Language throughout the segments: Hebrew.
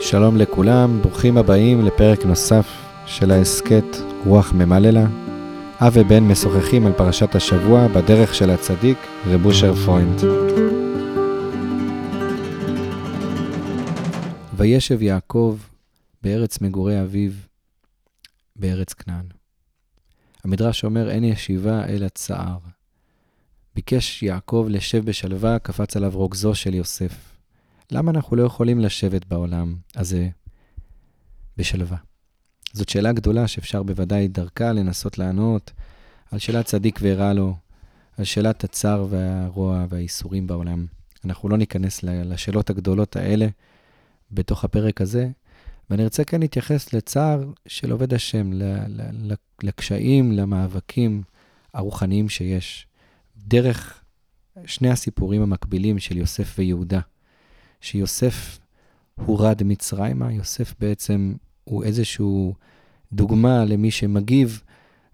שלום לכולם, ברוכים הבאים לפרק נוסף של ההסכת רוח ממללא. אב ובן משוחחים על פרשת השבוע בדרך של הצדיק, רב אושר פרוינד. וישב יעקב בארץ מגורי אביו, בארץ כנען. המדרש אומר, אין ישיבה אלא צער. ביקש יעקב לישב בשלווה, קפץ עליו רוגזו של יוסף. למה אנחנו לא יכולים לשבת בעולם הזה בשלווה? זאת שאלה גדולה שאפשר בוודאי דרכה לנסות לענות על שאלת צדיק ורע לו, על שאלת הצער והרוע והאיסורים בעולם. אנחנו לא ניכנס לשאלות הגדולות האלה בתוך הפרק הזה, ואני רוצה כן להתייחס לצער של עובד השם, לקשיים, למאבקים הרוחניים שיש, דרך שני הסיפורים המקבילים של יוסף ויהודה. שיוסף הורד מצרימה, יוסף בעצם הוא איזשהו דוגמה למי שמגיב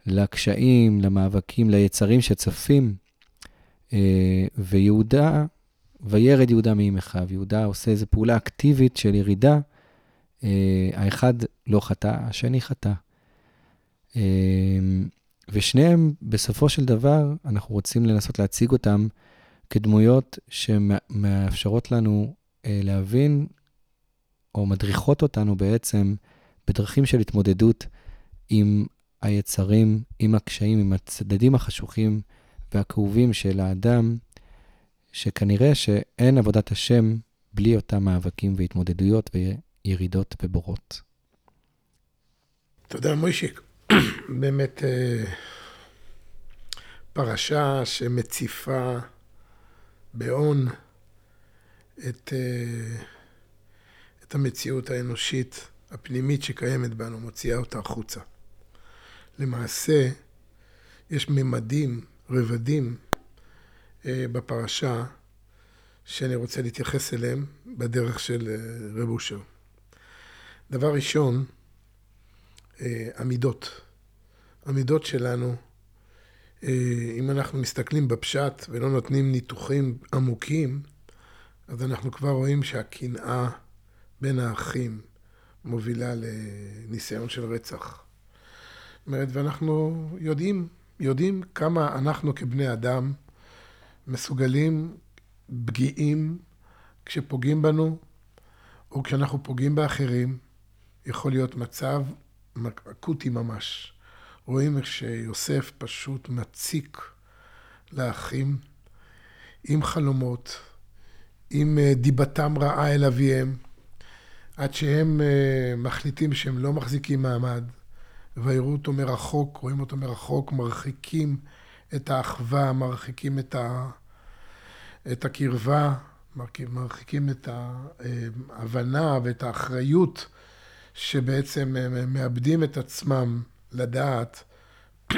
לקשיים, למאבקים, ליצרים שצפים. אה, ויהודה, וירד יהודה מימיכיו. יהודה עושה איזו פעולה אקטיבית של ירידה. אה, האחד לא חטא, השני חטא. אה, ושניהם, בסופו של דבר, אנחנו רוצים לנסות להציג אותם כדמויות שמאפשרות לנו אה, להבין, או מדריכות אותנו בעצם, בדרכים של התמודדות עם היצרים, עם הקשיים, עם הצדדים החשוכים והכאובים של האדם, שכנראה שאין עבודת השם בלי אותם מאבקים והתמודדויות וירידות ובורות. תודה, מוישיק. באמת אה, פרשה שמציפה בהון את, אה, את המציאות האנושית הפנימית שקיימת בנו, מוציאה אותה החוצה. למעשה, יש ממדים, רבדים אה, בפרשה שאני רוצה להתייחס אליהם בדרך של רב אושר. דבר ראשון, המידות. המידות שלנו, אם אנחנו מסתכלים בפשט ולא נותנים ניתוחים עמוקים, אז אנחנו כבר רואים שהקנאה בין האחים מובילה לניסיון של רצח. זאת אומרת, ואנחנו יודעים, יודעים כמה אנחנו כבני אדם מסוגלים, פגיעים, כשפוגעים בנו, או כשאנחנו פוגעים באחרים, יכול להיות מצב אקוטי ממש. רואים איך שיוסף פשוט מציק לאחים עם חלומות, עם אה, דיבתם רעה אל אביהם, עד שהם אה, מחליטים שהם לא מחזיקים מעמד, ויראו אותו מרחוק, רואים אותו מרחוק, מרחיקים את האחווה, מרחיקים את, ה... את הקרבה, מרחיקים את ההבנה ואת האחריות שבעצם הם מאבדים את עצמם לדעת,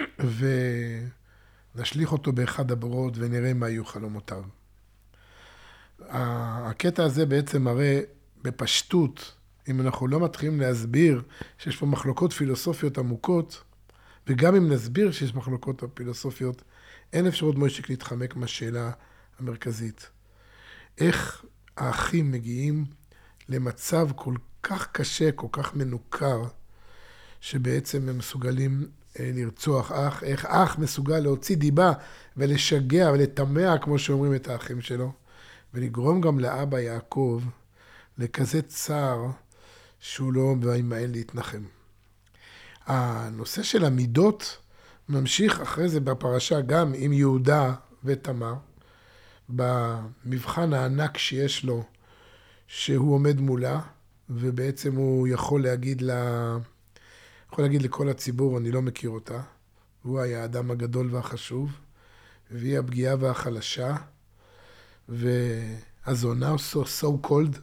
ונשליך אותו באחד הבורות ונראה מה יהיו חלומותיו. הקטע הזה בעצם מראה בפשטות, אם אנחנו לא מתחילים להסביר שיש פה מחלוקות פילוסופיות עמוקות, וגם אם נסביר שיש מחלוקות פילוסופיות, אין אפשרות מוישיק להתחמק מהשאלה המרכזית. איך האחים מגיעים למצב כל כך קשה, כל כך מנוכר, שבעצם הם מסוגלים אה, לרצוח אח, איך אח מסוגל להוציא דיבה ולשגע ולטמע, כמו שאומרים, את האחים שלו. ולגרום גם לאבא יעקב לכזה צער שהוא לא ממאן להתנחם. הנושא של המידות ממשיך אחרי זה בפרשה גם עם יהודה ותמר, במבחן הענק שיש לו, שהוא עומד מולה, ובעצם הוא יכול להגיד לה, יכול להגיד לכל הציבור, אני לא מכיר אותה, הוא היה האדם הגדול והחשוב, והיא הפגיעה והחלשה, והזונה, so, so called,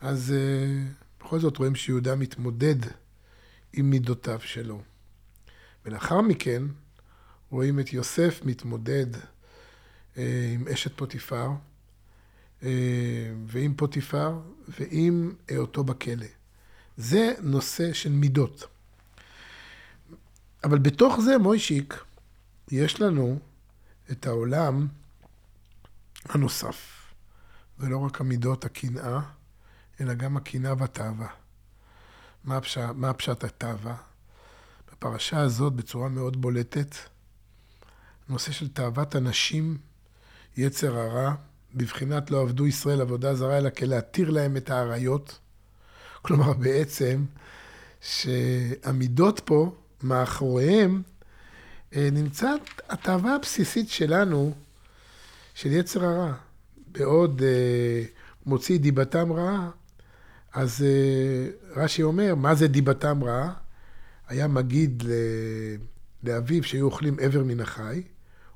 אז uh, בכל זאת רואים שיהודה מתמודד עם מידותיו שלו. ולאחר מכן רואים את יוסף מתמודד uh, עם אשת פוטיפר, ועם פוטיפר, ועם היותו בכלא. זה נושא של מידות. אבל בתוך זה, מוישיק, יש לנו את העולם הנוסף, ולא רק המידות הקנאה, אלא גם הקנאה והתאווה. מה, הפש... מה הפשט התאווה? בפרשה הזאת, בצורה מאוד בולטת, נושא של תאוות הנשים, יצר הרע, בבחינת לא עבדו ישראל עבודה זרה, אלא כלהתיר להם את האריות. כלומר, בעצם, שהמידות פה, מאחוריהם, אה, נמצאת התאווה הבסיסית שלנו, של יצר הרע. בעוד אה, מוציא דיבתם רעה, אז אה, רש"י אומר, מה זה דיבתם רעה? היה מגיד לאביו שהיו אוכלים איבר מן החי,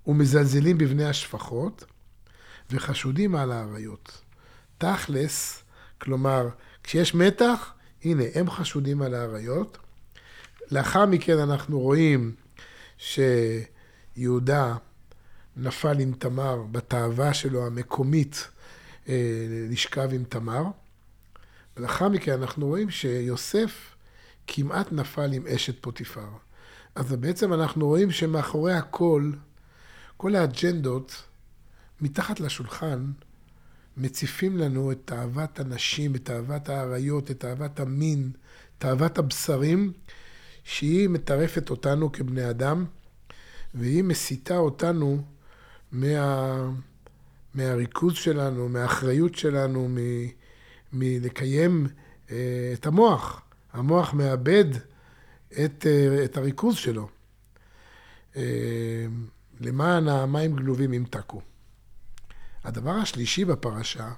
ומזלזלים בבני השפחות, וחשודים על האריות. תכלס, כלומר, כשיש מתח, הנה, הם חשודים על האריות. לאחר מכן אנחנו רואים שיהודה נפל עם תמר בתאווה שלו המקומית אה, לשכב עם תמר. ולאחר מכן אנחנו רואים שיוסף כמעט נפל עם אשת פוטיפר. אז בעצם אנחנו רואים שמאחורי הכל, כל האג'נדות מתחת לשולחן מציפים לנו את תאוות הנשים, את תאוות האריות, את תאוות המין, תאוות הבשרים, שהיא מטרפת אותנו כבני אדם, והיא מסיטה אותנו מה, מהריכוז שלנו, מהאחריות שלנו, מ, מלקיים אה, את המוח. המוח מאבד את, אה, את הריכוז שלו. אה, למען המים גלובים ימתקו. הדבר השלישי בפרשה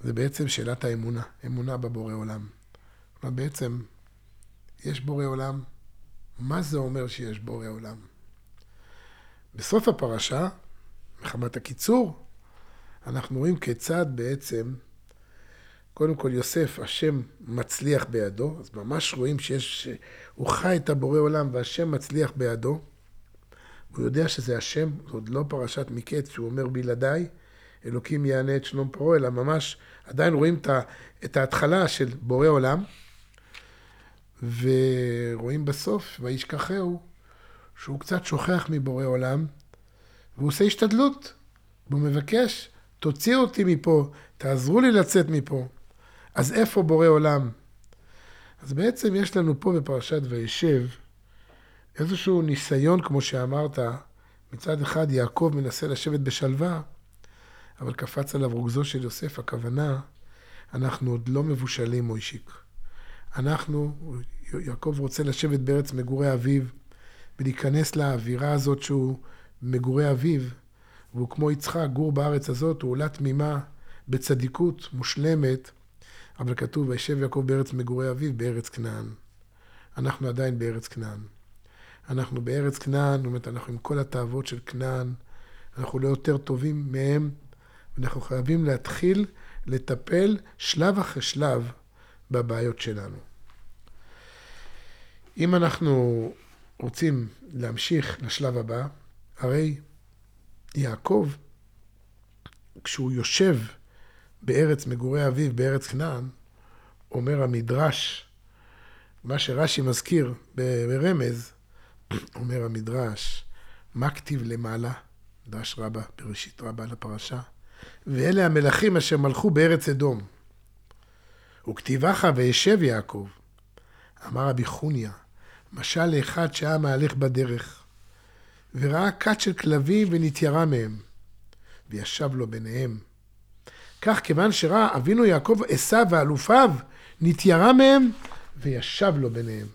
זה בעצם שאלת האמונה, אמונה בבורא עולם. כלומר, בעצם, יש בורא עולם, מה זה אומר שיש בורא עולם? בסוף הפרשה, מחמת הקיצור, אנחנו רואים כיצד בעצם, קודם כל יוסף, השם מצליח בידו, אז ממש רואים שיש, הוא חי את הבורא עולם והשם מצליח בידו. הוא יודע שזה השם, עוד לא פרשת מקץ, שהוא אומר בלעדיי, אלוקים יענה את שלום פרעה, אלא ממש עדיין רואים את ההתחלה של בורא עולם, ורואים בסוף, וישכחהו, שהוא קצת שוכח מבורא עולם, והוא עושה השתדלות, והוא מבקש, תוציאו אותי מפה, תעזרו לי לצאת מפה. אז איפה בורא עולם? אז בעצם יש לנו פה בפרשת וישב, איזשהו ניסיון, כמו שאמרת, מצד אחד יעקב מנסה לשבת בשלווה, אבל קפץ עליו רוגזו של יוסף, הכוונה, אנחנו עוד לא מבושלים, מוישיק. אנחנו, יעקב רוצה לשבת בארץ מגורי אביו, ולהיכנס לאווירה הזאת שהוא מגורי אביו, והוא כמו יצחק, גור בארץ הזאת, הוא עולה תמימה, בצדיקות מושלמת, אבל כתוב, וישב יעקב בארץ מגורי אביו, בארץ כנען. אנחנו עדיין בארץ כנען. אנחנו בארץ כנען, זאת אומרת, אנחנו עם כל התאוות של כנען, אנחנו לא יותר טובים מהם, ואנחנו חייבים להתחיל לטפל שלב אחרי שלב בבעיות שלנו. אם אנחנו רוצים להמשיך לשלב הבא, הרי יעקב, כשהוא יושב בארץ מגורי אביו, בארץ כנען, אומר המדרש, מה שרש"י מזכיר ברמז, אומר המדרש, מה כתיב למעלה? מדרש רבה, בראשית רבה לפרשה. ואלה המלכים אשר מלכו בארץ אדום. וכתיבך וישב יעקב. אמר רבי חוניה, משל לאחד שהיה מהלך בדרך, וראה כת של כלבים ונתיירה מהם, וישב לו ביניהם. כך כיוון שראה אבינו יעקב עשיו ואלופיו נתיירה מהם, וישב לו ביניהם.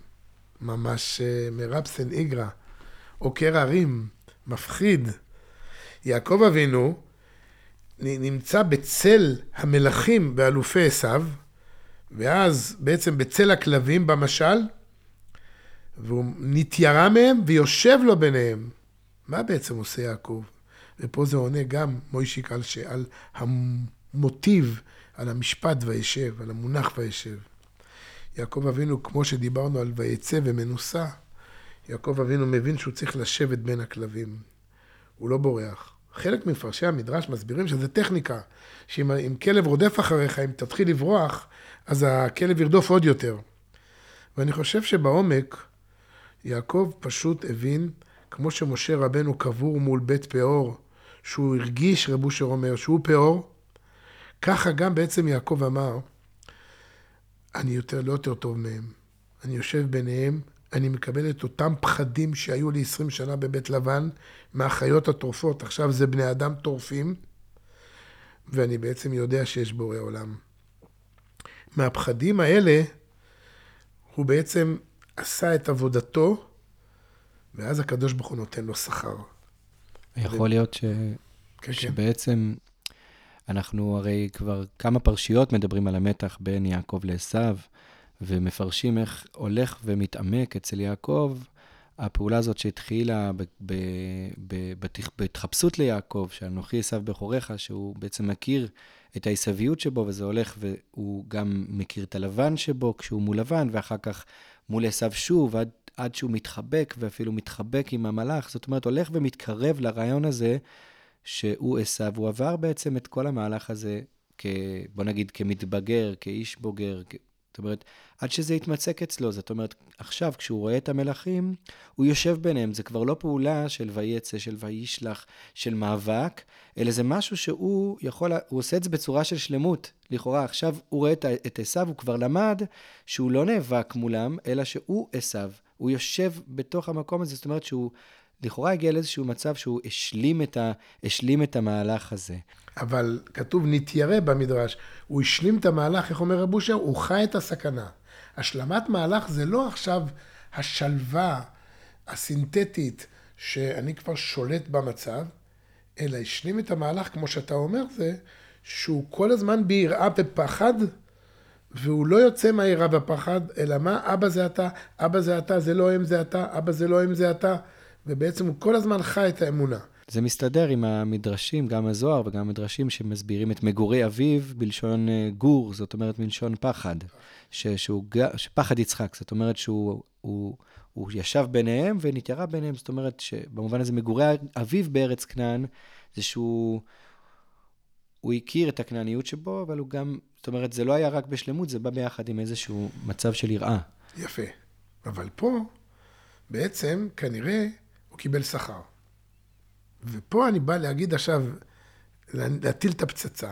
ממש אה, מרבסן איגרא, עוקר הרים, מפחיד. יעקב אבינו נמצא בצל המלכים ואלופי עשיו, ואז בעצם בצל הכלבים במשל, והוא נתיירה מהם ויושב לו ביניהם. מה בעצם עושה יעקב? ופה זה עונה גם מוישיק על, על המוטיב, על המשפט וישב, על המונח וישב. יעקב אבינו, כמו שדיברנו על ויצא ומנוסה, יעקב אבינו מבין שהוא צריך לשבת בין הכלבים. הוא לא בורח. חלק מפרשי המדרש מסבירים שזה טכניקה, שאם כלב רודף אחריך, אם תתחיל לברוח, אז הכלב ירדוף עוד יותר. ואני חושב שבעומק, יעקב פשוט הבין כמו שמשה רבנו קבור מול בית פאור, שהוא הרגיש, רב אושר אומר, שהוא פאור, ככה גם בעצם יעקב אמר, אני יותר, לא יותר טוב מהם. אני יושב ביניהם, אני מקבל את אותם פחדים שהיו לי 20 שנה בבית לבן, מהחיות הטורפות, עכשיו זה בני אדם טורפים, ואני בעצם יודע שיש בורא עולם. מהפחדים האלה, הוא בעצם עשה את עבודתו, ואז הקדוש ברוך הוא נותן לו שכר. יכול להיות ש... כן, כן. שבעצם אנחנו הרי כבר כמה פרשיות מדברים על המתח בין יעקב לעשו, ומפרשים איך הולך ומתעמק אצל יעקב הפעולה הזאת שהתחילה בהתחפשות ליעקב, שאנוכי עשו בכוריך, שהוא בעצם מכיר את העשוויות שבו, וזה הולך, והוא גם מכיר את הלבן שבו כשהוא מול לבן, ואחר כך מול עשו שוב, עד, עד שהוא מתחבק, ואפילו מתחבק עם המלאך. זאת אומרת, הולך ומתקרב לרעיון הזה שהוא עשו. הוא עבר בעצם את כל המהלך הזה, כ, בוא נגיד, כמתבגר, כאיש בוגר. כ... זאת אומרת, עד שזה יתמצק אצלו. זאת אומרת, עכשיו, כשהוא רואה את המלכים, הוא יושב ביניהם. זה כבר לא פעולה של ויצא, של וישלח, של מאבק, אלא זה משהו שהוא יכול, הוא עושה את זה בצורה של שלמות. לכאורה, עכשיו הוא רואה את עשו, הוא כבר למד שהוא לא נאבק מולם, אלא שהוא עשו. הוא יושב בתוך המקום הזה, זאת אומרת שהוא לכאורה הגיע לאיזשהו מצב שהוא השלים את, ה, השלים את המהלך הזה. אבל כתוב נתיירא במדרש. הוא השלים את המהלך, איך אומר רב אושר? הוא חי את הסכנה. השלמת מהלך זה לא עכשיו השלווה הסינתטית שאני כבר שולט במצב, אלא השלים את המהלך, כמו שאתה אומר, זה שהוא כל הזמן ביראה ופחד, והוא לא יוצא מהיראה והפחד, אלא מה? אבא זה אתה, אבא זה אתה, זה לא הם זה אתה, אבא זה לא הם זה אתה, ובעצם הוא כל הזמן חי את האמונה. זה מסתדר עם המדרשים, גם הזוהר וגם המדרשים שמסבירים את מגורי אביו בלשון אה, גור, זאת אומרת מלשון פחד, ש, שהוא, שפחד יצחק, זאת אומרת שהוא הוא, הוא ישב ביניהם ונתיירה ביניהם, זאת אומרת שבמובן הזה מגורי אביו בארץ כנען, זה שהוא הוא הכיר את הכנעניות שבו, אבל הוא גם, זאת אומרת, זה לא היה רק בשלמות, זה בא ביחד עם איזשהו מצב של יראה. יפה. אבל פה, בעצם, כנראה, קיבל שכר. ופה אני בא להגיד עכשיו, להטיל את הפצצה.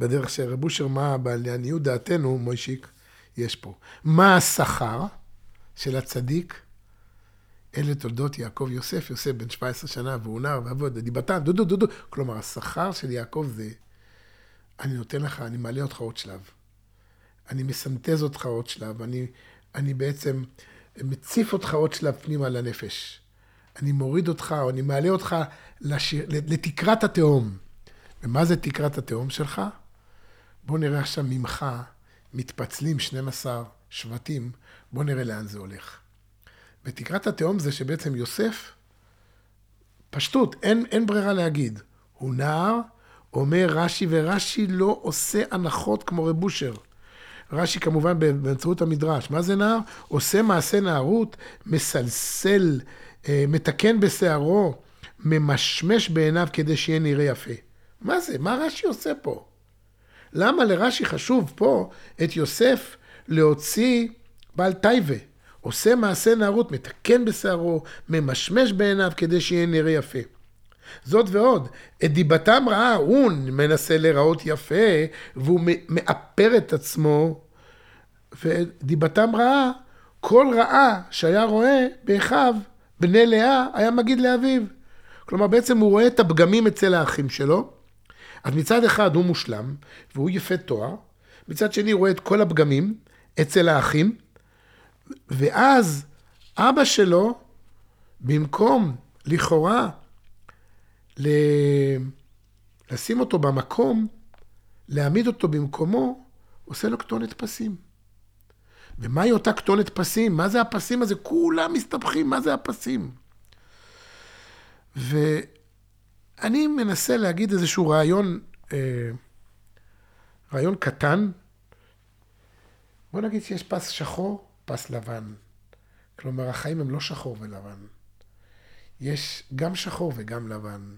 בדרך שרב אושר, מה, לעניות דעתנו, מוישיק, יש פה. מה השכר של הצדיק? אלה תולדות יעקב יוסף, יוסף בן 17 שנה, והוא נער ועבוד, דיבתם, דודו, דודו. כלומר, השכר של יעקב זה, אני נותן לך, אני מעלה אותך עוד שלב. אני מסנטז אותך עוד שלב, אני, אני בעצם מציף אותך עוד שלב פנימה לנפש. אני מוריד אותך, או אני מעלה אותך לשיר, לתקרת התהום. ומה זה תקרת התהום שלך? בוא נראה עכשיו ממך מתפצלים 12 שבטים, בוא נראה לאן זה הולך. ותקרת התהום זה שבעצם יוסף, פשטות, אין, אין ברירה להגיד. הוא נער, אומר רש"י, ורש"י לא עושה הנחות כמו רב אושר. רש"י כמובן באמצעות המדרש. מה זה נער? עושה מעשה נערות, מסלסל, מתקן בשערו, ממשמש בעיניו כדי שיהיה נראה יפה. מה זה? מה רש"י עושה פה? למה לרש"י חשוב פה את יוסף להוציא בעל טייבה? עושה מעשה נערות, מתקן בשערו, ממשמש בעיניו כדי שיהיה נראה יפה. זאת ועוד, את דיבתם רעה, הוא מנסה להיראות יפה, והוא מאפר את עצמו, ודיבתם רעה, כל רעה שהיה רואה באחיו, בני לאה, היה מגיד לאביו. כלומר, בעצם הוא רואה את הפגמים אצל האחים שלו, אז מצד אחד הוא מושלם, והוא יפה תואר, מצד שני הוא רואה את כל הפגמים אצל האחים, ואז אבא שלו, במקום לכאורה ל... לשים אותו במקום, להעמיד אותו במקומו, עושה לו כתונת פסים. ומהי אותה כתונת פסים? מה זה הפסים הזה? כולם מסתבכים, מה זה הפסים? ואני מנסה להגיד איזשהו רעיון, אה, רעיון קטן. בוא נגיד שיש פס שחור, פס לבן. כלומר, החיים הם לא שחור ולבן. יש גם שחור וגם לבן.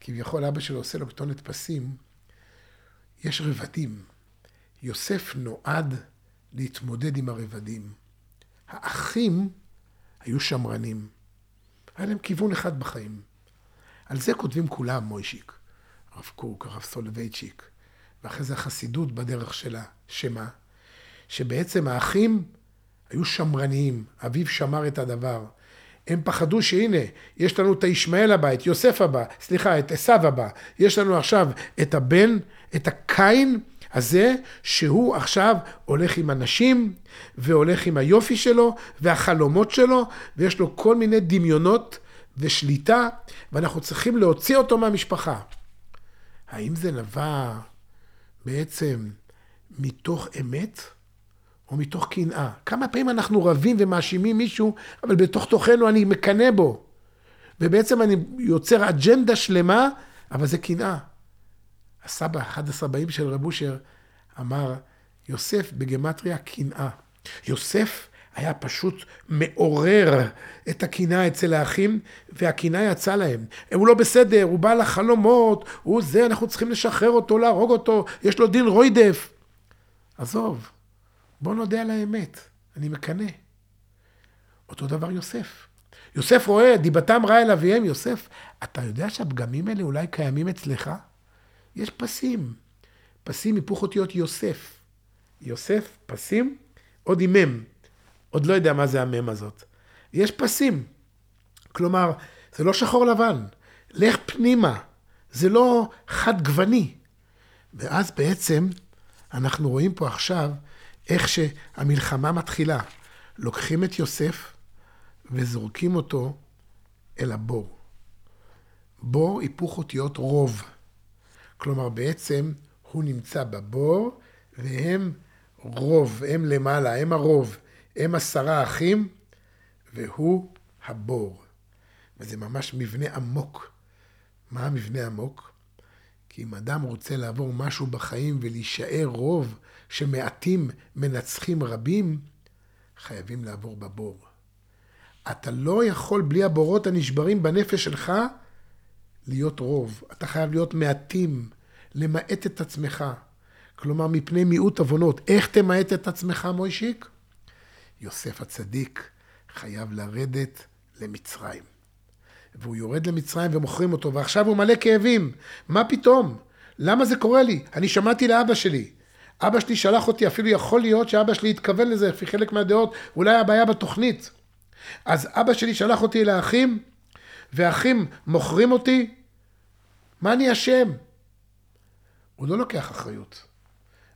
כביכול אבא שלו עושה לו כתונת פסים. יש רבדים. יוסף נועד להתמודד עם הרבדים. האחים היו שמרנים. היה להם כיוון אחד בחיים. על זה כותבים כולם, מוישיק, הרב קוק, הרב סולובייצ'יק, ואחרי זה החסידות בדרך שלה, שמה? שבעצם האחים היו שמרניים, אביו שמר את הדבר. הם פחדו שהנה, יש לנו את הישמעאל הבא, את יוסף הבא, סליחה, את עשו הבא. יש לנו עכשיו את הבן, את הקין הזה, שהוא עכשיו הולך עם הנשים, והולך עם היופי שלו, והחלומות שלו, ויש לו כל מיני דמיונות ושליטה, ואנחנו צריכים להוציא אותו מהמשפחה. האם זה נבע בעצם מתוך אמת? או מתוך קנאה. כמה פעמים אנחנו רבים ומאשימים מישהו, אבל בתוך תוכנו אני מקנא בו. ובעצם אני יוצר אג'נדה שלמה, אבל זה קנאה. הסבא, אחד הסבאים של רב אושר, אמר, יוסף בגמטריה קנאה. יוסף היה פשוט מעורר את הקנאה אצל האחים, והקנאה יצאה להם. הוא לא בסדר, הוא בא לחלומות, הוא זה, אנחנו צריכים לשחרר אותו, להרוג אותו, יש לו דין רוידף. עזוב, בוא נודה על האמת, אני מקנא. אותו דבר יוסף. יוסף רואה, דיבתם רע אל אביהם, יוסף, אתה יודע שהפגמים האלה אולי קיימים אצלך? יש פסים. פסים היפוך אותיות יוסף. יוסף, פסים, עוד עם מם. עוד לא יודע מה זה המם הזאת. יש פסים. כלומר, זה לא שחור לבן. לך פנימה. זה לא חד גווני. ואז בעצם אנחנו רואים פה עכשיו איך שהמלחמה מתחילה. לוקחים את יוסף וזורקים אותו אל הבור. בור היפוך אותיות רוב. כלומר, בעצם הוא נמצא בבור, והם רוב, הם למעלה, הם הרוב. הם עשרה אחים, והוא הבור. וזה ממש מבנה עמוק. מה המבנה עמוק? כי אם אדם רוצה לעבור משהו בחיים ולהישאר רוב, שמעטים מנצחים רבים, חייבים לעבור בבור. אתה לא יכול בלי הבורות הנשברים בנפש שלך להיות רוב. אתה חייב להיות מעטים, למעט את עצמך. כלומר, מפני מיעוט עוונות. איך תמעט את עצמך, מוישיק? יוסף הצדיק חייב לרדת למצרים. והוא יורד למצרים ומוכרים אותו, ועכשיו הוא מלא כאבים. מה פתאום? למה זה קורה לי? אני שמעתי לאבא שלי. אבא שלי שלח אותי, אפילו יכול להיות שאבא שלי התכוון לזה, לפי חלק מהדעות, אולי הבעיה בתוכנית. אז אבא שלי שלח אותי לאחים, והאחים מוכרים אותי, מה אני אשם? הוא לא לוקח אחריות,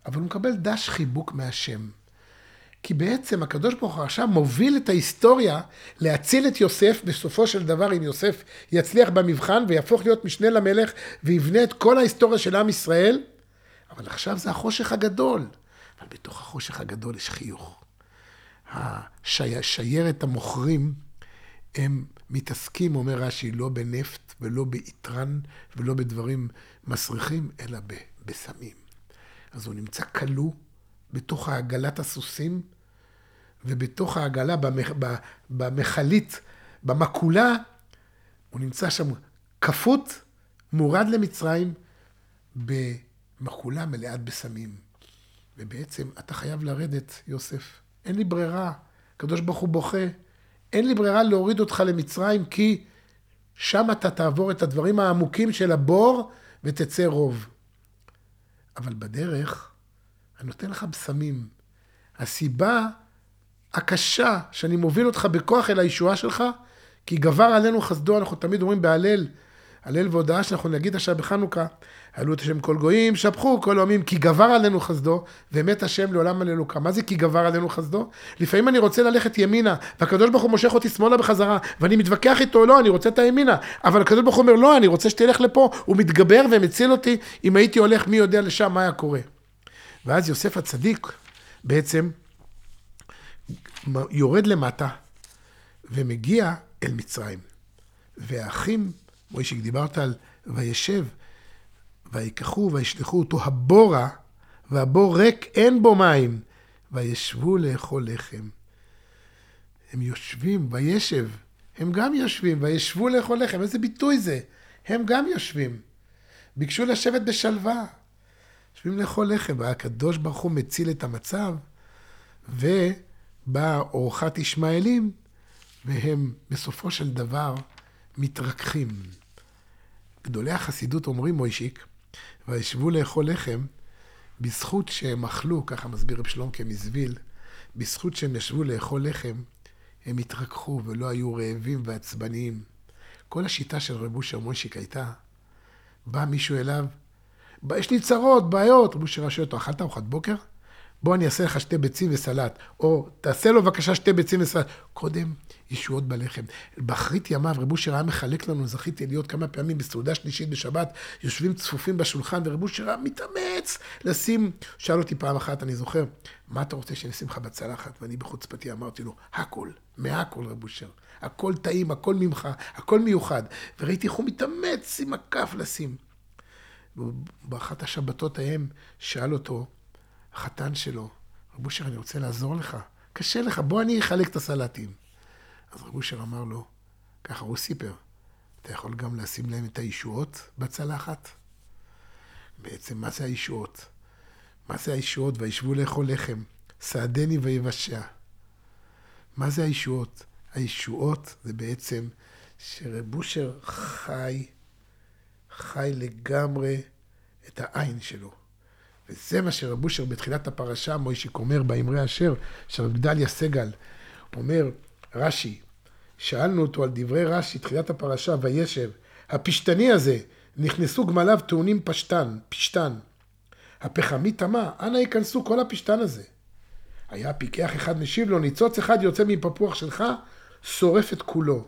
אבל הוא מקבל דש חיבוק מהשם. כי בעצם הקדוש ברוך הוא עכשיו מוביל את ההיסטוריה להציל את יוסף, בסופו של דבר אם יוסף יצליח במבחן ויהפוך להיות משנה למלך ויבנה את כל ההיסטוריה של עם ישראל, אבל עכשיו זה החושך הגדול. אבל בתוך החושך הגדול יש חיוך. השיירת המוכרים, הם מתעסקים, אומר רש"י, לא בנפט ולא ביתרן ולא בדברים מסריחים, אלא בסמים. אז הוא נמצא כלוא בתוך העגלת הסוסים, ובתוך העגלה, במח, במכלית, במקולה, הוא נמצא שם כפות, מורד למצרים, במקולה מלאת בסמים. ובעצם אתה חייב לרדת, יוסף. אין לי ברירה. הקדוש ברוך הוא בוכה. אין לי ברירה להוריד אותך למצרים, כי שם אתה תעבור את הדברים העמוקים של הבור ותצא רוב. אבל בדרך, אני נותן לך בשמים. הסיבה הקשה שאני מוביל אותך בכוח אל הישועה שלך, כי גבר עלינו חסדו, אנחנו תמיד אומרים בהלל, הלל והודאה שאנחנו נגיד עכשיו בחנוכה, העלו את השם כל גויים, שבחו כל עמים, כי גבר עלינו חסדו, ומת השם לעולם על אלוקה. מה זה כי גבר עלינו חסדו? לפעמים אני רוצה ללכת ימינה, והקדוש ברוך הוא מושך אותי שמאלה בחזרה, ואני מתווכח איתו, לא, אני רוצה את הימינה. אבל הקדוש ברוך הוא אומר, לא, אני רוצה שתלך לפה. הוא מתגבר ומציל אותי, אם הייתי הולך, מי יודע לשם מה היה קורה. ואז יוסף הצדיק, בעצם, יורד למטה, ומגיע אל מצרים. והאחים, מוישיק, דיברת על וישב, ויקחו וישלחו אותו הבורה, והבור ריק אין בו מים, וישבו לאכול לחם. הם יושבים, וישב, הם גם יושבים, וישבו לאכול לחם. איזה ביטוי זה? הם גם יושבים. ביקשו לשבת בשלווה. יושבים לאכול לחם, והקדוש ברוך הוא מציל את המצב, ובאה אורחת ישמעאלים, והם בסופו של דבר מתרככים. גדולי החסידות אומרים, מוישיק, וישבו לאכול לחם, בזכות שהם אכלו, ככה מסביר רב שלום כמזביל, בזכות שהם ישבו לאכול לחם, הם התרככו ולא היו רעבים ועצבניים. כל השיטה של רב אושר מוישיק הייתה, בא מישהו אליו, יש לי צרות, בעיות. רב אושר אותו, אכלת ארוחת בוקר? בוא אני אעשה לך שתי ביצים וסלט. או תעשה לו בבקשה שתי ביצים וסלט. קודם, ישועות בלחם. באחרית ימיו, רב אושר היה מחלק לנו, זכיתי להיות כמה פעמים בסעודה שלישית בשבת, יושבים צפופים בשולחן, ורב אושר היה מתאמץ לשים, שאל אותי פעם אחת, אני זוכר, מה אתה רוצה שאני אשים לך בצלחת? ואני בחוצפתי אמרתי לו, הכל, מהכל רב אושר. הכל טעים, הכל ממך, הכל מיוחד. וראיתי איך הוא מתאמץ עם הכף לשים. באחת השבתות ההם שאל אותו החתן שלו, רב אושר, אני רוצה לעזור לך. קשה לך, בוא אני אחלק את הסלטים. אז רב אושר אמר לו, ככה הוא סיפר, אתה יכול גם לשים להם את הישועות בצלחת? בעצם, מה זה הישועות? מה זה הישועות? וישבו לאכול לחם, סעדני ויבשע. מה זה הישועות? הישועות זה בעצם שרב אושר חי, חי לגמרי את העין שלו. וזה מה שרב אושר בתחילת הפרשה, מוישיק אומר באמרי אשר, שרב גדליה סגל אומר, רש"י, שאלנו אותו על דברי רש"י, תחילת הפרשה, וישב, הפשתני הזה, נכנסו גמליו טעונים פשטן, פשטן. הפחמי תמה, אנא ייכנסו כל הפשטן הזה. היה פיקח אחד משיב לו, ניצוץ אחד יוצא מפפוח שלך, שורף את כולו.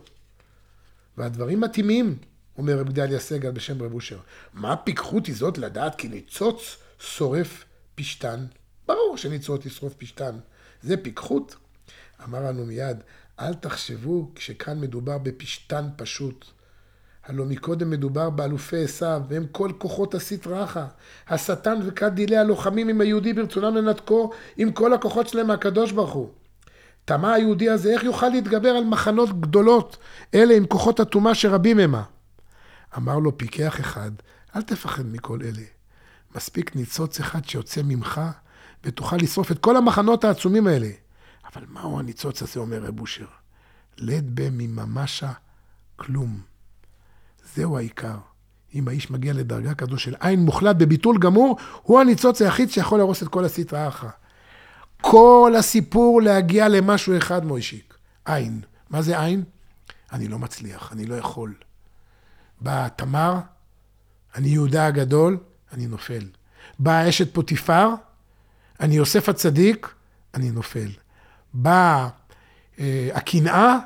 והדברים מתאימים, אומר רב גדליה סגל בשם רב אושר. מה פיקחות היא זאת לדעת כי ניצוץ שורף פשתן? ברור שניצוץ ישרוף פשתן. זה פיקחות? אמר לנו מיד, אל תחשבו כשכאן מדובר בפשתן פשוט. הלא מקודם מדובר באלופי עשיו, והם כל כוחות הסטרא אחא. השטן וכת דילי הלוחמים עם היהודי ברצונם לנתקו עם כל הכוחות שלהם מהקדוש ברוך הוא. תמה היהודי הזה, איך יוכל להתגבר על מחנות גדולות, אלה עם כוחות הטומאה שרבים המה? אמר לו פיקח אחד, אל תפחד מכל אלה. מספיק ניצוץ אחד שיוצא ממך, ותוכל לשרוף את כל המחנות העצומים האלה. אבל מהו הניצוץ הזה, אומר רב אושר? לד בה מממשה כלום. זהו העיקר. אם האיש מגיע לדרגה כזו של עין מוחלט בביטול גמור, הוא הניצוץ היחיד שיכול להרוס את כל הסטרא אחא. כל הסיפור להגיע למשהו אחד, מוישיק. עין. מה זה עין? אני לא מצליח, אני לא יכול. בא תמר, אני יהודה הגדול, אני נופל. באה אשת פוטיפר, אני יוסף הצדיק, אני נופל. באה אה, הקנאה,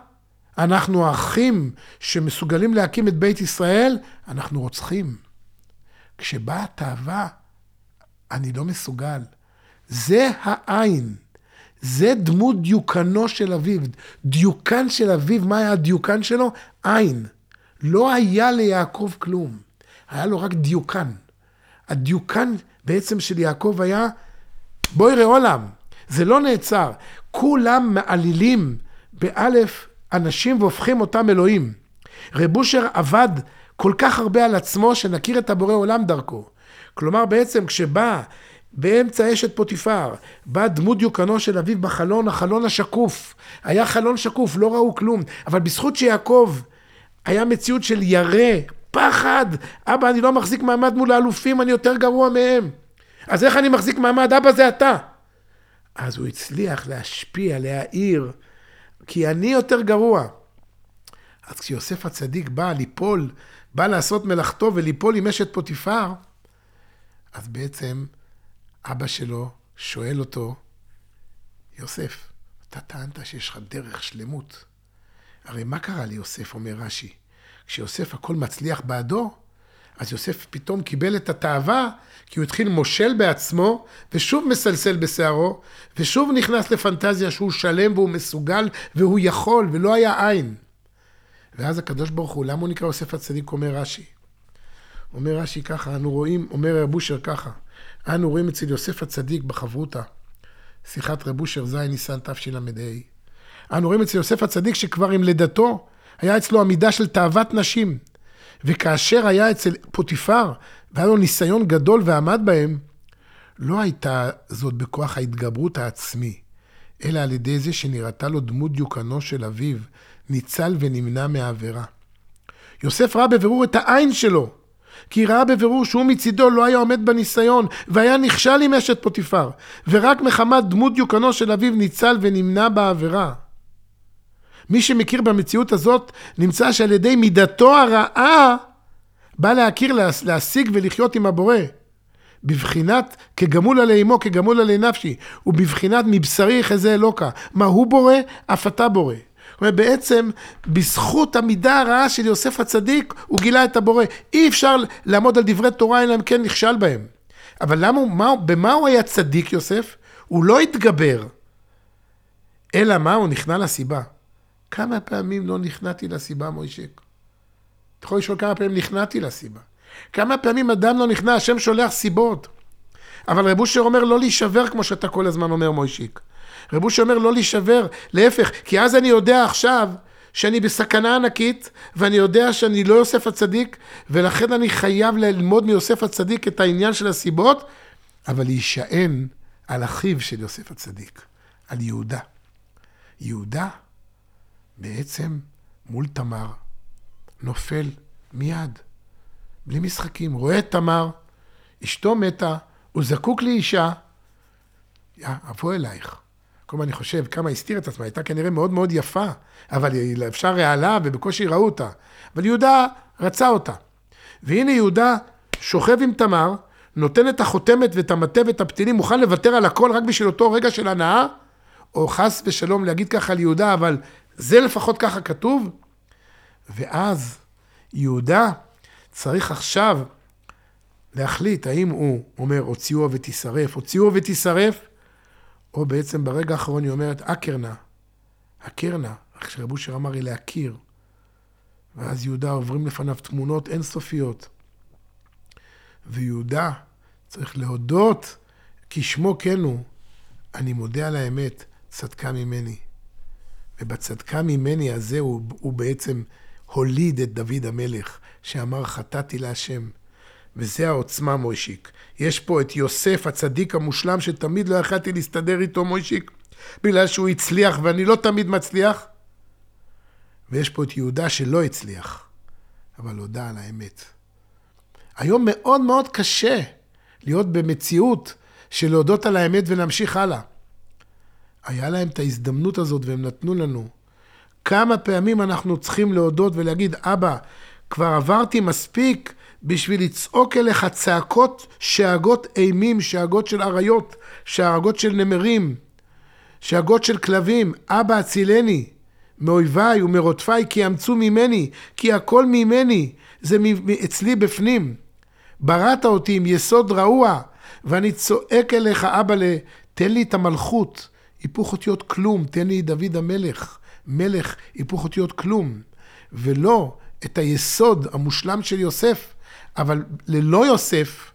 אנחנו האחים שמסוגלים להקים את בית ישראל, אנחנו רוצחים. כשבאה התאווה, אני לא מסוגל. זה העין. זה דמות דיוקנו של אביו. דיוקן של אביו, מה היה הדיוקן שלו? עין. לא היה ליעקב כלום. היה לו רק דיוקן. הדיוקן בעצם של יעקב היה בואי ראה עולם. זה לא נעצר. כולם מעלילים באלף אנשים והופכים אותם אלוהים. רב אושר עבד כל כך הרבה על עצמו שנכיר את הבורא עולם דרכו. כלומר בעצם כשבא באמצע אשת פוטיפר, בא דמות דיוקנו של אביו בחלון, החלון השקוף. היה חלון שקוף, לא ראו כלום. אבל בזכות שיעקב היה מציאות של ירא, פחד. אבא, אני לא מחזיק מעמד מול האלופים, אני יותר גרוע מהם. אז איך אני מחזיק מעמד? אבא, זה אתה. אז הוא הצליח להשפיע, להעיר, כי אני יותר גרוע. אז כשיוסף הצדיק בא ליפול, בא לעשות מלאכתו וליפול עם אשת פוטיפר, אז בעצם אבא שלו שואל אותו, יוסף, אתה טענת שיש לך דרך שלמות. הרי מה קרה ליוסף, אומר רש"י? כשיוסף הכל מצליח בעדו, אז יוסף פתאום קיבל את התאווה, כי הוא התחיל מושל בעצמו, ושוב מסלסל בשערו, ושוב נכנס לפנטזיה שהוא שלם והוא מסוגל והוא יכול, ולא היה עין. ואז הקדוש ברוך הוא, למה הוא נקרא יוסף הצדיק, אומר רש"י. אומר רש"י ככה, אנו רואים, אומר רב אושר ככה, אנו רואים אצל יוסף הצדיק בחברותא, שיחת רב אושר ז' ניסן תשל"ה. אנו רואים אצל יוסף הצדיק שכבר עם לידתו היה אצלו עמידה של תאוות נשים. וכאשר היה אצל פוטיפר, והיה לו ניסיון גדול ועמד בהם, לא הייתה זאת בכוח ההתגברות העצמי, אלא על ידי זה שנראתה לו דמות דיוקנו של אביו, ניצל ונמנע מהעבירה. יוסף ראה בבירור את העין שלו, כי ראה בבירור שהוא מצידו לא היה עומד בניסיון, והיה נכשל עם אשת פוטיפר, ורק מחמת דמות דיוקנו של אביו ניצל ונמנע בעבירה. מי שמכיר במציאות הזאת, נמצא שעל ידי מידתו הרעה, בא להכיר, להשיג ולחיות עם הבורא. בבחינת כגמול עלי אמו, כגמול עלי נפשי, ובבחינת מבשרי חזה אלוקה. מה הוא בורא? אף אתה בורא. זאת אומרת, בעצם, בזכות המידה הרעה של יוסף הצדיק, הוא גילה את הבורא. אי אפשר לעמוד על דברי תורה אלא אם כן נכשל בהם. אבל למה, מה, במה הוא היה צדיק, יוסף? הוא לא התגבר. אלא מה? הוא נכנע לסיבה. כמה פעמים לא נכנעתי לסיבה, מוישק? אתה יכול לשאול כמה פעמים נכנעתי לסיבה. כמה פעמים אדם לא נכנע, השם שולח סיבות. אבל רב אושר אומר לא להישבר כמו שאתה כל הזמן אומר מוישיק. רב אושר אומר לא להישבר, להפך, כי אז אני יודע עכשיו שאני בסכנה ענקית, ואני יודע שאני לא יוסף הצדיק, ולכן אני חייב ללמוד מיוסף הצדיק את העניין של הסיבות, אבל להישען על אחיו של יוסף הצדיק, על יהודה. יהודה בעצם מול תמר נופל מיד. בלי משחקים. רואה את תמר, אשתו מתה, הוא זקוק לאישה, אבוא אלייך. כל הזמן אני חושב כמה הסתיר את עצמה, הייתה כנראה מאוד מאוד יפה, אבל אפשר רעלה ובקושי ראו אותה. אבל יהודה רצה אותה. והנה יהודה שוכב עם תמר, נותן את החותמת ואת המטה ואת הפתילים, מוכן לוותר על הכל רק בשביל אותו רגע של הנאה, או חס ושלום להגיד ככה על יהודה, אבל זה לפחות ככה כתוב. ואז יהודה צריך עכשיו להחליט האם הוא אומר הוציאוה ותישרף, הוציאוה ותישרף, או בעצם ברגע האחרון היא אומרת אקרנה, אקרנה, איך שרב אושר אמר היא להכיר. ואז יהודה עוברים לפניו תמונות אינסופיות. ויהודה צריך להודות, כשמו כן הוא, אני מודה על האמת, צדקה ממני. ובצדקה ממני הזה הוא, הוא בעצם הוליד את דוד המלך, שאמר חטאתי להשם. וזה העוצמה, מוישיק. יש פה את יוסף, הצדיק המושלם, שתמיד לא יכלתי להסתדר איתו, מוישיק, בגלל שהוא הצליח ואני לא תמיד מצליח. ויש פה את יהודה שלא הצליח, אבל הודה על האמת. היום מאוד מאוד קשה להיות במציאות של להודות על האמת ולהמשיך הלאה. היה להם את ההזדמנות הזאת והם נתנו לנו. כמה פעמים אנחנו צריכים להודות ולהגיד, אבא, כבר עברתי מספיק בשביל לצעוק אליך צעקות שאגות אימים, שאגות של אריות, שאגות של נמרים, שאגות של כלבים. אבא, הצילני מאויביי ומרודפיי, כי יאמצו ממני, כי הכל ממני, זה אצלי בפנים. בראת אותי עם יסוד רעוע, ואני צועק אליך, אבא, תן לי את המלכות. היפוך אותיות כלום, תן לי דוד המלך. מלך, היפוך אותיות כלום. ולא את היסוד המושלם של יוסף, אבל ללא יוסף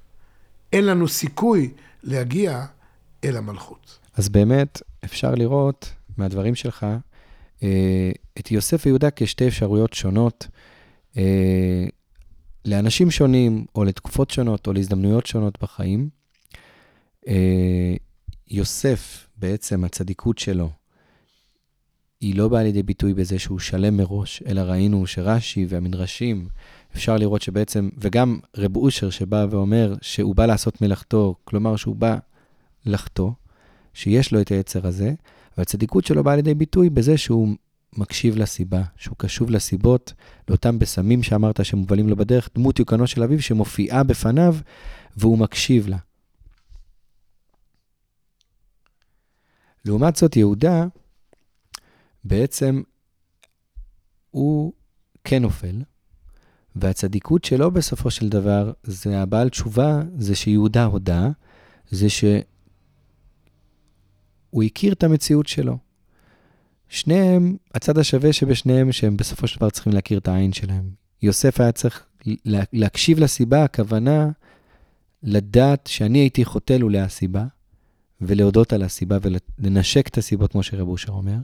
אין לנו סיכוי להגיע אל המלכות. אז באמת אפשר לראות מהדברים שלך אה, את יוסף ויהודה כשתי אפשרויות שונות אה, לאנשים שונים, או לתקופות שונות, או להזדמנויות שונות בחיים. יוסף, בעצם הצדיקות שלו, היא לא באה לידי ביטוי בזה שהוא שלם מראש, אלא ראינו שרש"י והמדרשים, אפשר לראות שבעצם, וגם רב אושר שבא ואומר שהוא בא לעשות מלאכתו, כלומר שהוא בא לחטוא, שיש לו את היצר הזה, והצדיקות שלו באה לידי ביטוי בזה שהוא מקשיב לסיבה, שהוא קשוב לסיבות, לאותם בשמים שאמרת שמובלים לו בדרך, דמות יוקנו של אביו שמופיעה בפניו, והוא מקשיב לה. לעומת זאת, יהודה, בעצם הוא כן נופל, והצדיקות שלו בסופו של דבר, זה הבעל תשובה, זה שיהודה הודה, זה שהוא הכיר את המציאות שלו. שניהם, הצד השווה שבשניהם, שהם בסופו של דבר צריכים להכיר את העין שלהם. יוסף היה צריך להקשיב לסיבה, הכוונה לדעת שאני הייתי חוטא לולא הסיבה, ולהודות על הסיבה ולנשק את הסיבות, כמו שרב אושר אומר.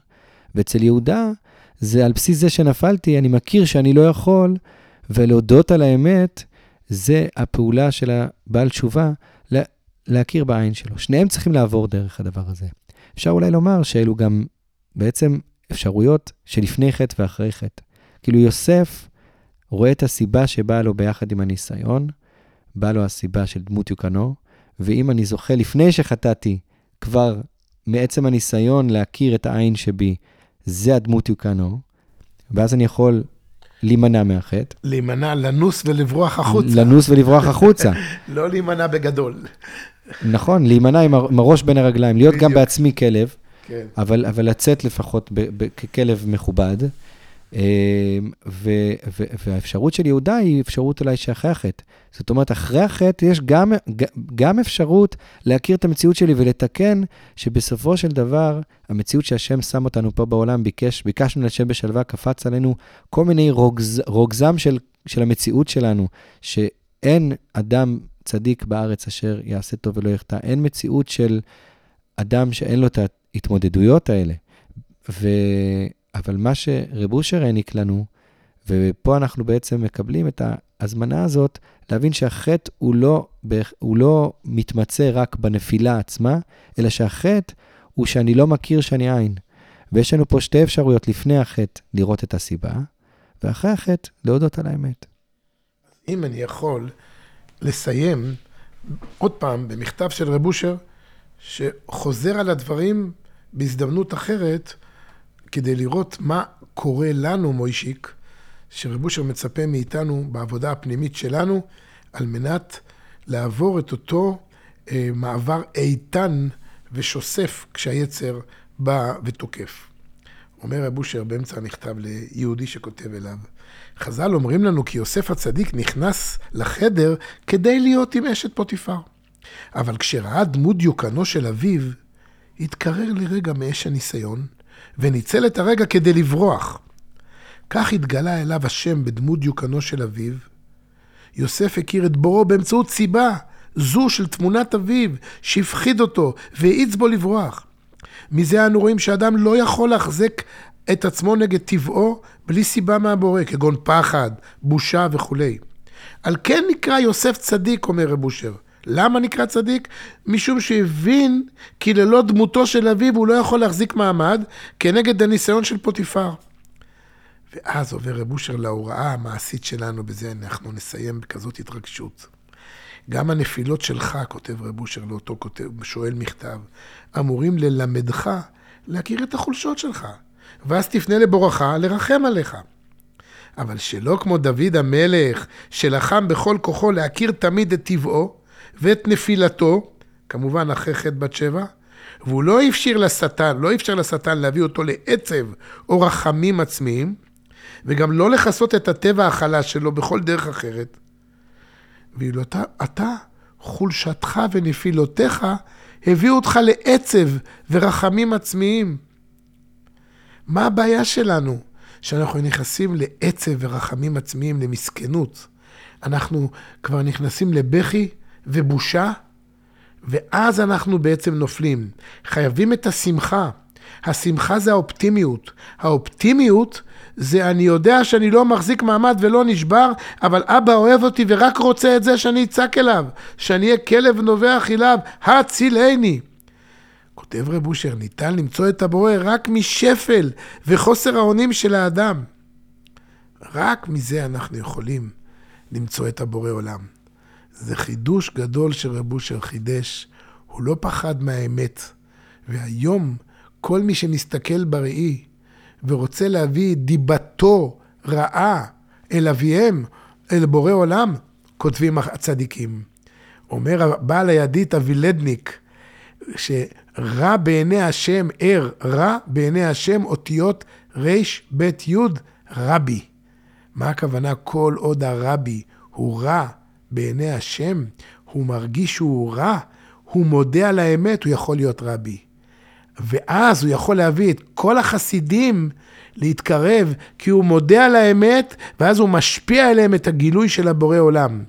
ואצל יהודה, זה על בסיס זה שנפלתי, אני מכיר שאני לא יכול, ולהודות על האמת, זה הפעולה של הבעל תשובה, להכיר בעין שלו. שניהם צריכים לעבור דרך הדבר הזה. אפשר אולי לומר שאלו גם בעצם אפשרויות שלפני חטא ואחרי חטא. כאילו יוסף רואה את הסיבה שבאה לו ביחד עם הניסיון, באה לו הסיבה של דמות יוקנו, ואם אני זוכה לפני שחטאתי, כבר מעצם הניסיון להכיר את העין שבי, זה הדמות יוקנו, ואז אני יכול להימנע מהחטא. להימנע, לנוס ולברוח החוצה. לנוס ולברוח החוצה. לא להימנע בגדול. נכון, להימנע עם הר- עם הראש בין הרגליים, להיות גם. בעצמי כלב, כן. אבל, אבל לצאת לפחות ככלב מכובד. אה, ו, ו, והאפשרות של יהודה היא אפשרות אולי שאחרי החטא. זאת אומרת, אחרי החטא יש גם, גם אפשרות להכיר את המציאות שלי ולתקן שבסופו של דבר, המציאות שהשם שם אותנו פה בעולם, ביקש, ביקשנו לשם בשלווה, קפץ עלינו כל מיני רוגז, רוגזם של, של המציאות שלנו, שאין אדם צדיק בארץ אשר יעשה טוב ולא יחטא. אין מציאות של אדם שאין לו את ההתמודדויות האלה. ו... אבל מה שרב אושר העניק לנו, ופה אנחנו בעצם מקבלים את ההזמנה הזאת, להבין שהחטא הוא לא, הוא לא מתמצא רק בנפילה עצמה, אלא שהחטא הוא שאני לא מכיר שאני עין. ויש לנו פה שתי אפשרויות לפני החטא לראות את הסיבה, ואחרי החטא להודות על האמת. אם אני יכול לסיים עוד פעם במכתב של רב אושר, שחוזר על הדברים בהזדמנות אחרת, כדי לראות מה קורה לנו, מוישיק, שרב אושר מצפה מאיתנו בעבודה הפנימית שלנו, על מנת לעבור את אותו אה, מעבר איתן ושוסף כשהיצר בא ותוקף. אומר רב אושר באמצע המכתב ליהודי שכותב אליו, חז"ל אומרים לנו כי יוסף הצדיק נכנס לחדר כדי להיות עם אשת פוטיפר. אבל כשראה דמות דיוקנו של אביו, התקרר לרגע מאש הניסיון, וניצל את הרגע כדי לברוח. כך התגלה אליו השם בדמות דיוקנו של אביו. יוסף הכיר את בוראו באמצעות סיבה, זו של תמונת אביו, שהפחיד אותו והאיץ בו לברוח. מזה אנו רואים שאדם לא יכול להחזק את עצמו נגד טבעו בלי סיבה מהבורא, כגון פחד, בושה וכולי. על כן נקרא יוסף צדיק, אומר רב אושר. למה נקרא צדיק? משום שהבין כי ללא דמותו של אביו הוא לא יכול להחזיק מעמד כנגד הניסיון של פוטיפר. ואז עובר רב אושר להוראה המעשית שלנו, בזה אנחנו נסיים בכזאת התרגשות. גם הנפילות שלך, כותב רב אושר לאותו כותב, שואל מכתב, אמורים ללמדך להכיר את החולשות שלך, ואז תפנה לבורך לרחם עליך. אבל שלא כמו דוד המלך, שלחם בכל כוחו להכיר תמיד את טבעו ואת נפילתו, כמובן אחרי חטא בת שבע, והוא לא אפשר לשטן, לא אפשר לשטן להביא אותו לעצב או רחמים עצמיים, וגם לא לכסות את הטבע החלש שלו בכל דרך אחרת. ואילו אתה, אתה, חולשתך ונפילותיך הביאו אותך לעצב ורחמים עצמיים. מה הבעיה שלנו? שאנחנו נכנסים לעצב ורחמים עצמיים, למסכנות. אנחנו כבר נכנסים לבכי ובושה, ואז אנחנו בעצם נופלים. חייבים את השמחה. השמחה זה האופטימיות. האופטימיות זה אני יודע שאני לא מחזיק מעמד ולא נשבר, אבל אבא אוהב אותי ורק רוצה את זה שאני אצעק אליו, שאני אהיה כלב נובח אליו, הצילני. כותב רב אושר, ניתן למצוא את הבורא רק משפל וחוסר האונים של האדם. רק מזה אנחנו יכולים למצוא את הבורא עולם. זה חידוש גדול שרב אושר חידש, הוא לא פחד מהאמת. והיום כל מי שמסתכל בראי ורוצה להביא דיבתו רעה אל אביהם, אל בורא עולם, כותבים הצדיקים. אומר בעל הידית אבילדניק, שרע בעיני השם ער, רע בעיני השם אותיות רב י רבי. מה הכוונה כל עוד הרבי הוא רע בעיני השם, הוא מרגיש שהוא רע, הוא מודה על האמת, הוא יכול להיות רבי. ואז הוא יכול להביא את כל החסידים להתקרב, כי הוא מודה על האמת, ואז הוא משפיע עליהם את הגילוי של הבורא עולם.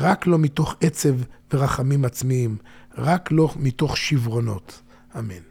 רק לא מתוך עצב ורחמים עצמיים, רק לא מתוך שברונות. אמן.